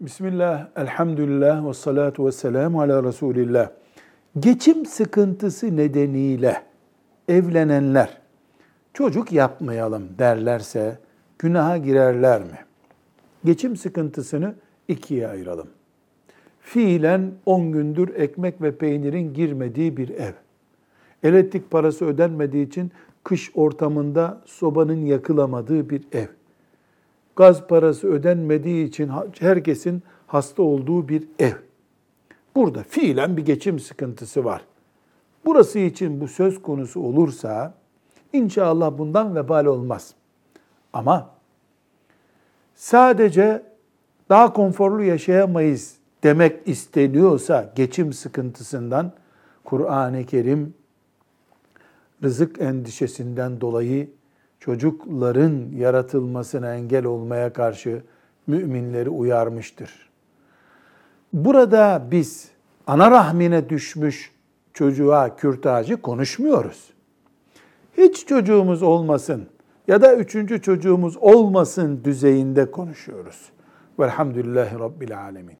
Bismillah, elhamdülillah ve salatu ve selamu ala Resulillah. Geçim sıkıntısı nedeniyle evlenenler çocuk yapmayalım derlerse günaha girerler mi? Geçim sıkıntısını ikiye ayıralım. Fiilen 10 gündür ekmek ve peynirin girmediği bir ev. Elektrik parası ödenmediği için kış ortamında sobanın yakılamadığı bir ev gaz parası ödenmediği için herkesin hasta olduğu bir ev. Burada fiilen bir geçim sıkıntısı var. Burası için bu söz konusu olursa inşallah bundan vebal olmaz. Ama sadece daha konforlu yaşayamayız demek isteniyorsa geçim sıkıntısından Kur'an-ı Kerim rızık endişesinden dolayı çocukların yaratılmasına engel olmaya karşı müminleri uyarmıştır. Burada biz ana rahmine düşmüş çocuğa kürtajı konuşmuyoruz. Hiç çocuğumuz olmasın ya da üçüncü çocuğumuz olmasın düzeyinde konuşuyoruz. Velhamdülillahi Rabbil Alemin.